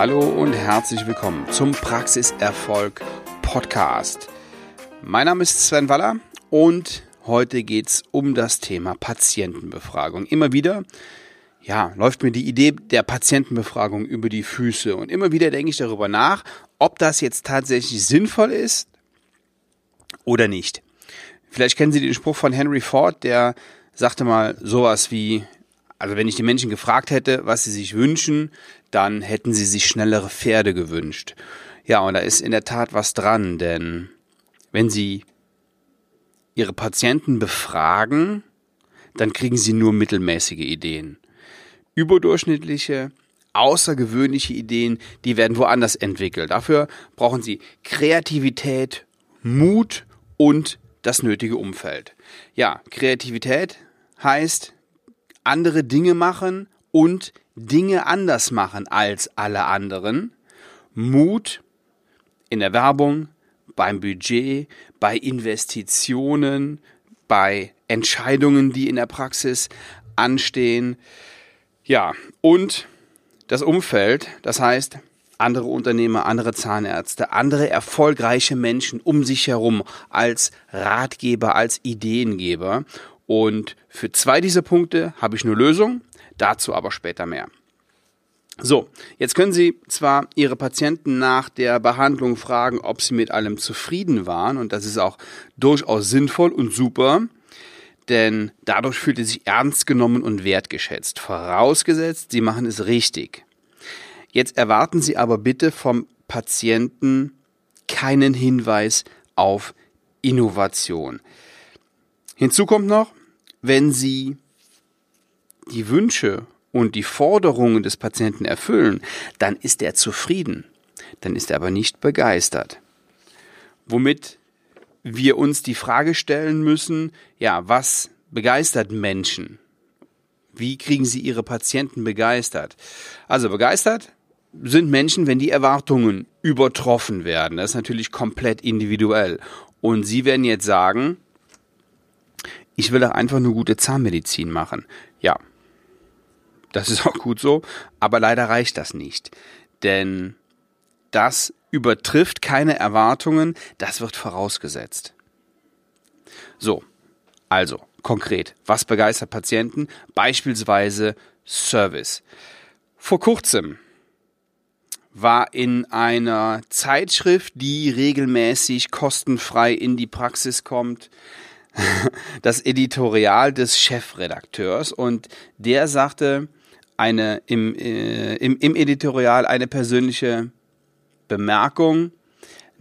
Hallo und herzlich willkommen zum Praxiserfolg Podcast. Mein Name ist Sven Waller und heute geht es um das Thema Patientenbefragung. Immer wieder, ja, läuft mir die Idee der Patientenbefragung über die Füße und immer wieder denke ich darüber nach, ob das jetzt tatsächlich sinnvoll ist oder nicht. Vielleicht kennen Sie den Spruch von Henry Ford, der sagte mal sowas wie, also wenn ich die Menschen gefragt hätte, was sie sich wünschen, dann hätten sie sich schnellere Pferde gewünscht. Ja, und da ist in der Tat was dran, denn wenn sie ihre Patienten befragen, dann kriegen sie nur mittelmäßige Ideen. Überdurchschnittliche, außergewöhnliche Ideen, die werden woanders entwickelt. Dafür brauchen sie Kreativität, Mut und das nötige Umfeld. Ja, Kreativität heißt andere Dinge machen und Dinge anders machen als alle anderen. Mut in der Werbung, beim Budget, bei Investitionen, bei Entscheidungen, die in der Praxis anstehen. Ja, und das Umfeld, das heißt andere Unternehmer, andere Zahnärzte, andere erfolgreiche Menschen um sich herum als Ratgeber, als Ideengeber. Und für zwei dieser Punkte habe ich eine Lösung, dazu aber später mehr. So, jetzt können Sie zwar Ihre Patienten nach der Behandlung fragen, ob sie mit allem zufrieden waren, und das ist auch durchaus sinnvoll und super, denn dadurch fühlt er sich ernst genommen und wertgeschätzt, vorausgesetzt, Sie machen es richtig. Jetzt erwarten Sie aber bitte vom Patienten keinen Hinweis auf Innovation. Hinzu kommt noch, wenn Sie die Wünsche und die Forderungen des Patienten erfüllen, dann ist er zufrieden, dann ist er aber nicht begeistert. Womit wir uns die Frage stellen müssen, ja, was begeistert Menschen? Wie kriegen sie ihre Patienten begeistert? Also begeistert sind Menschen, wenn die Erwartungen übertroffen werden. Das ist natürlich komplett individuell. Und Sie werden jetzt sagen, ich will doch einfach nur gute Zahnmedizin machen. Ja, das ist auch gut so, aber leider reicht das nicht. Denn das übertrifft keine Erwartungen, das wird vorausgesetzt. So, also konkret, was begeistert Patienten? Beispielsweise Service. Vor kurzem war in einer Zeitschrift, die regelmäßig kostenfrei in die Praxis kommt, das Editorial des Chefredakteurs und der sagte eine im, äh, im, im Editorial eine persönliche Bemerkung.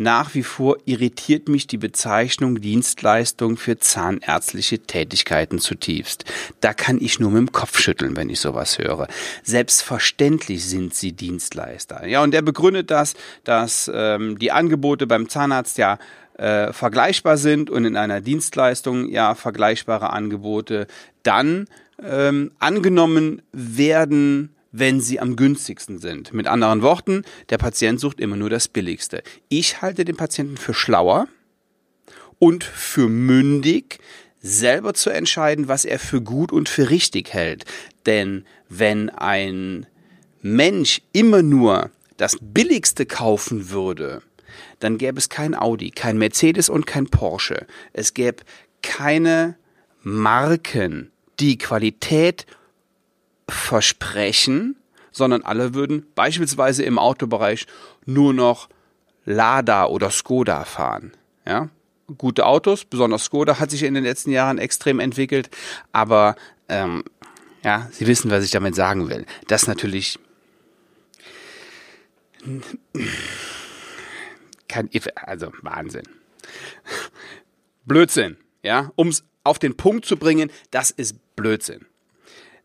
Nach wie vor irritiert mich die Bezeichnung Dienstleistung für zahnärztliche Tätigkeiten zutiefst. Da kann ich nur mit dem Kopf schütteln, wenn ich sowas höre. Selbstverständlich sind sie Dienstleister. Ja, und der begründet das, dass ähm, die Angebote beim Zahnarzt ja äh, vergleichbar sind und in einer Dienstleistung ja vergleichbare Angebote dann ähm, angenommen werden, wenn sie am günstigsten sind. Mit anderen Worten, der Patient sucht immer nur das Billigste. Ich halte den Patienten für schlauer und für mündig, selber zu entscheiden, was er für gut und für richtig hält. Denn wenn ein Mensch immer nur das Billigste kaufen würde, dann gäbe es kein Audi, kein Mercedes und kein Porsche. Es gäbe keine Marken, die Qualität versprechen, sondern alle würden beispielsweise im Autobereich nur noch Lada oder Skoda fahren. Ja? Gute Autos, besonders Skoda hat sich in den letzten Jahren extrem entwickelt, aber ähm, ja, Sie wissen, was ich damit sagen will. Das natürlich kein, also Wahnsinn. Blödsinn, ja, um es auf den Punkt zu bringen, das ist Blödsinn.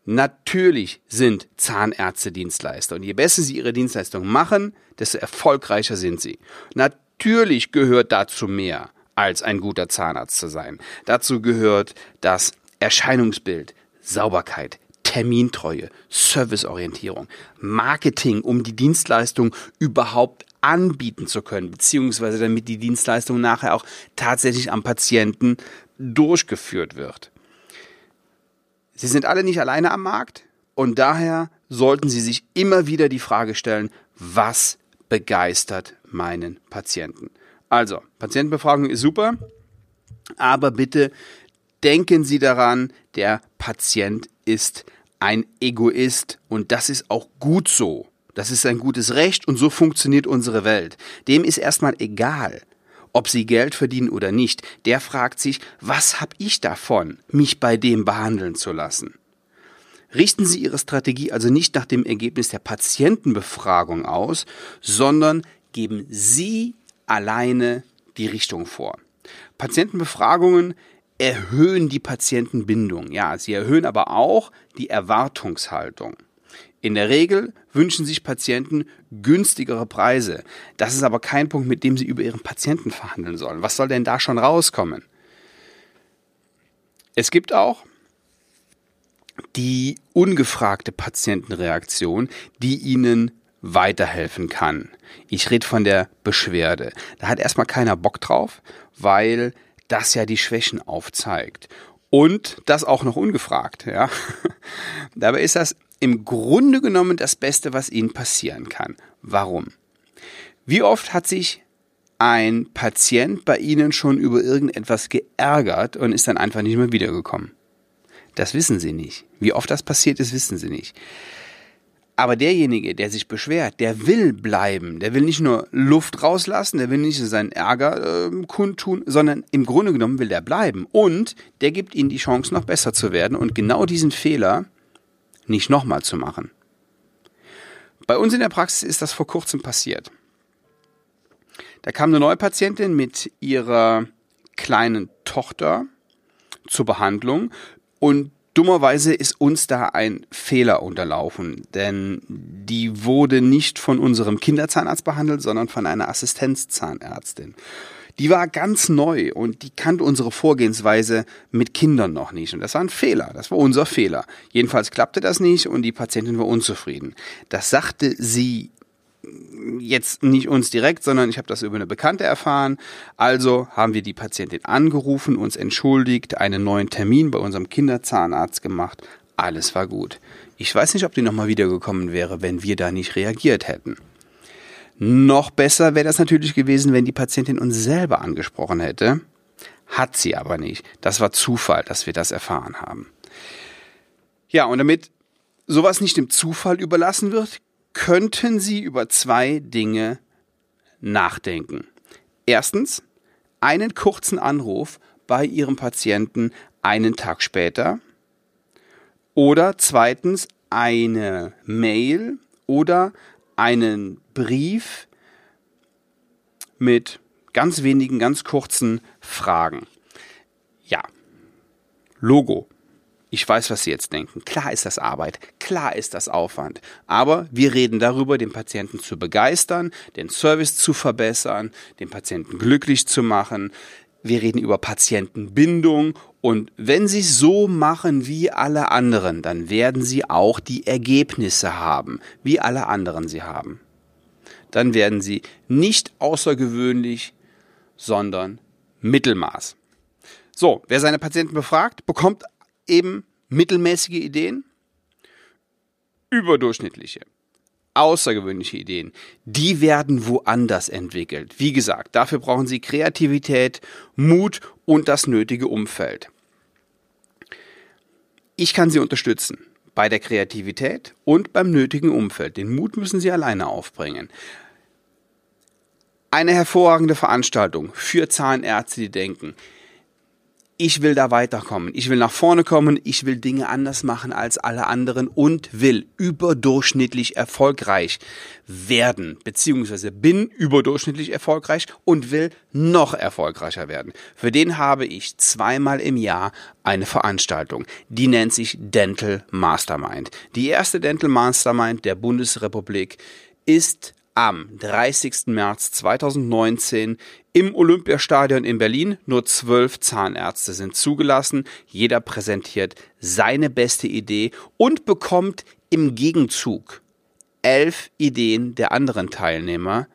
Natürlich sind Zahnärzte Dienstleister und je besser sie ihre Dienstleistung machen, desto erfolgreicher sind sie. Natürlich gehört dazu mehr, als ein guter Zahnarzt zu sein. Dazu gehört das Erscheinungsbild, Sauberkeit, Termintreue, Serviceorientierung, Marketing, um die Dienstleistung überhaupt anbieten zu können, beziehungsweise damit die Dienstleistung nachher auch tatsächlich am Patienten durchgeführt wird. Sie sind alle nicht alleine am Markt und daher sollten Sie sich immer wieder die Frage stellen, was begeistert meinen Patienten. Also, Patientenbefragung ist super, aber bitte denken Sie daran, der Patient ist ein Egoist und das ist auch gut so. Das ist ein gutes Recht und so funktioniert unsere Welt. Dem ist erstmal egal, ob sie Geld verdienen oder nicht. Der fragt sich, was habe ich davon, mich bei dem behandeln zu lassen? Richten Sie Ihre Strategie also nicht nach dem Ergebnis der Patientenbefragung aus, sondern geben Sie alleine die Richtung vor. Patientenbefragungen erhöhen die Patientenbindung. Ja, sie erhöhen aber auch die Erwartungshaltung. In der Regel wünschen sich Patienten günstigere Preise. Das ist aber kein Punkt, mit dem sie über ihren Patienten verhandeln sollen. Was soll denn da schon rauskommen? Es gibt auch die ungefragte Patientenreaktion, die ihnen weiterhelfen kann. Ich rede von der Beschwerde. Da hat erstmal keiner Bock drauf, weil das ja die Schwächen aufzeigt. Und das auch noch ungefragt, ja. Dabei ist das im Grunde genommen das Beste, was Ihnen passieren kann. Warum? Wie oft hat sich ein Patient bei Ihnen schon über irgendetwas geärgert und ist dann einfach nicht mehr wiedergekommen? Das wissen Sie nicht. Wie oft das passiert ist, wissen Sie nicht. Aber derjenige, der sich beschwert, der will bleiben. Der will nicht nur Luft rauslassen, der will nicht seinen Ärger äh, kundtun, sondern im Grunde genommen will der bleiben. Und der gibt ihnen die Chance, noch besser zu werden und genau diesen Fehler nicht nochmal zu machen. Bei uns in der Praxis ist das vor kurzem passiert. Da kam eine neue Patientin mit ihrer kleinen Tochter zur Behandlung und Dummerweise ist uns da ein Fehler unterlaufen, denn die wurde nicht von unserem Kinderzahnarzt behandelt, sondern von einer Assistenzzahnärztin. Die war ganz neu und die kannte unsere Vorgehensweise mit Kindern noch nicht. Und das war ein Fehler. Das war unser Fehler. Jedenfalls klappte das nicht und die Patientin war unzufrieden. Das sagte sie jetzt nicht uns direkt, sondern ich habe das über eine Bekannte erfahren. Also haben wir die Patientin angerufen, uns entschuldigt, einen neuen Termin bei unserem Kinderzahnarzt gemacht. Alles war gut. Ich weiß nicht, ob die nochmal wiedergekommen wäre, wenn wir da nicht reagiert hätten. Noch besser wäre das natürlich gewesen, wenn die Patientin uns selber angesprochen hätte. Hat sie aber nicht. Das war Zufall, dass wir das erfahren haben. Ja, und damit sowas nicht dem Zufall überlassen wird, könnten Sie über zwei Dinge nachdenken. Erstens, einen kurzen Anruf bei Ihrem Patienten einen Tag später. Oder zweitens, eine Mail oder einen Brief mit ganz wenigen, ganz kurzen Fragen. Ja, Logo, ich weiß, was Sie jetzt denken. Klar ist das Arbeit, klar ist das Aufwand. Aber wir reden darüber, den Patienten zu begeistern, den Service zu verbessern, den Patienten glücklich zu machen. Wir reden über Patientenbindung und wenn Sie es so machen wie alle anderen, dann werden Sie auch die Ergebnisse haben, wie alle anderen sie haben. Dann werden Sie nicht außergewöhnlich, sondern Mittelmaß. So, wer seine Patienten befragt, bekommt eben mittelmäßige Ideen, überdurchschnittliche, außergewöhnliche Ideen. Die werden woanders entwickelt. Wie gesagt, dafür brauchen Sie Kreativität, Mut und das nötige Umfeld. Ich kann Sie unterstützen bei der Kreativität und beim nötigen Umfeld. Den Mut müssen Sie alleine aufbringen. Eine hervorragende Veranstaltung für Zahnärzte, die denken, ich will da weiterkommen. Ich will nach vorne kommen. Ich will Dinge anders machen als alle anderen und will überdurchschnittlich erfolgreich werden, beziehungsweise bin überdurchschnittlich erfolgreich und will noch erfolgreicher werden. Für den habe ich zweimal im Jahr eine Veranstaltung. Die nennt sich Dental Mastermind. Die erste Dental Mastermind der Bundesrepublik ist am 30. März 2019 im Olympiastadion in Berlin. Nur zwölf Zahnärzte sind zugelassen. Jeder präsentiert seine beste Idee und bekommt im Gegenzug elf Ideen der anderen Teilnehmer,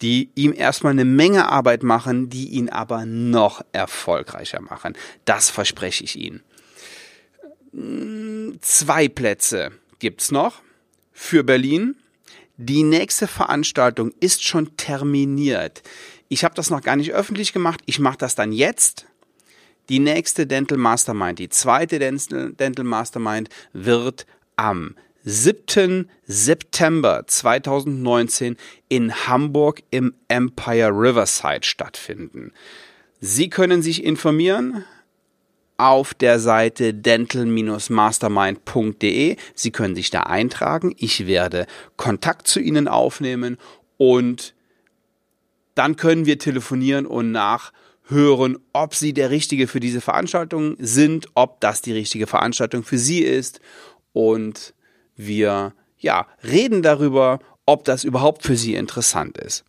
die ihm erstmal eine Menge Arbeit machen, die ihn aber noch erfolgreicher machen. Das verspreche ich Ihnen. Zwei Plätze gibt's noch für Berlin die nächste Veranstaltung ist schon terminiert. Ich habe das noch gar nicht öffentlich gemacht. Ich mache das dann jetzt. Die nächste Dental Mastermind, die zweite Dental Mastermind wird am 7. September 2019 in Hamburg im Empire Riverside stattfinden. Sie können sich informieren auf der Seite dental-mastermind.de. Sie können sich da eintragen. Ich werde Kontakt zu Ihnen aufnehmen und dann können wir telefonieren und nachhören, ob Sie der Richtige für diese Veranstaltung sind, ob das die richtige Veranstaltung für Sie ist und wir ja, reden darüber, ob das überhaupt für Sie interessant ist.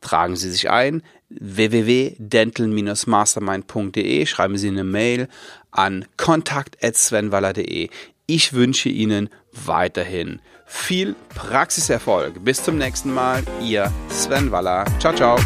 Tragen Sie sich ein www.dental-mastermind.de, schreiben Sie eine Mail an kontakt@svenwaller.de. Ich wünsche Ihnen weiterhin viel Praxiserfolg. Bis zum nächsten Mal, Ihr Sven Waller. Ciao, ciao.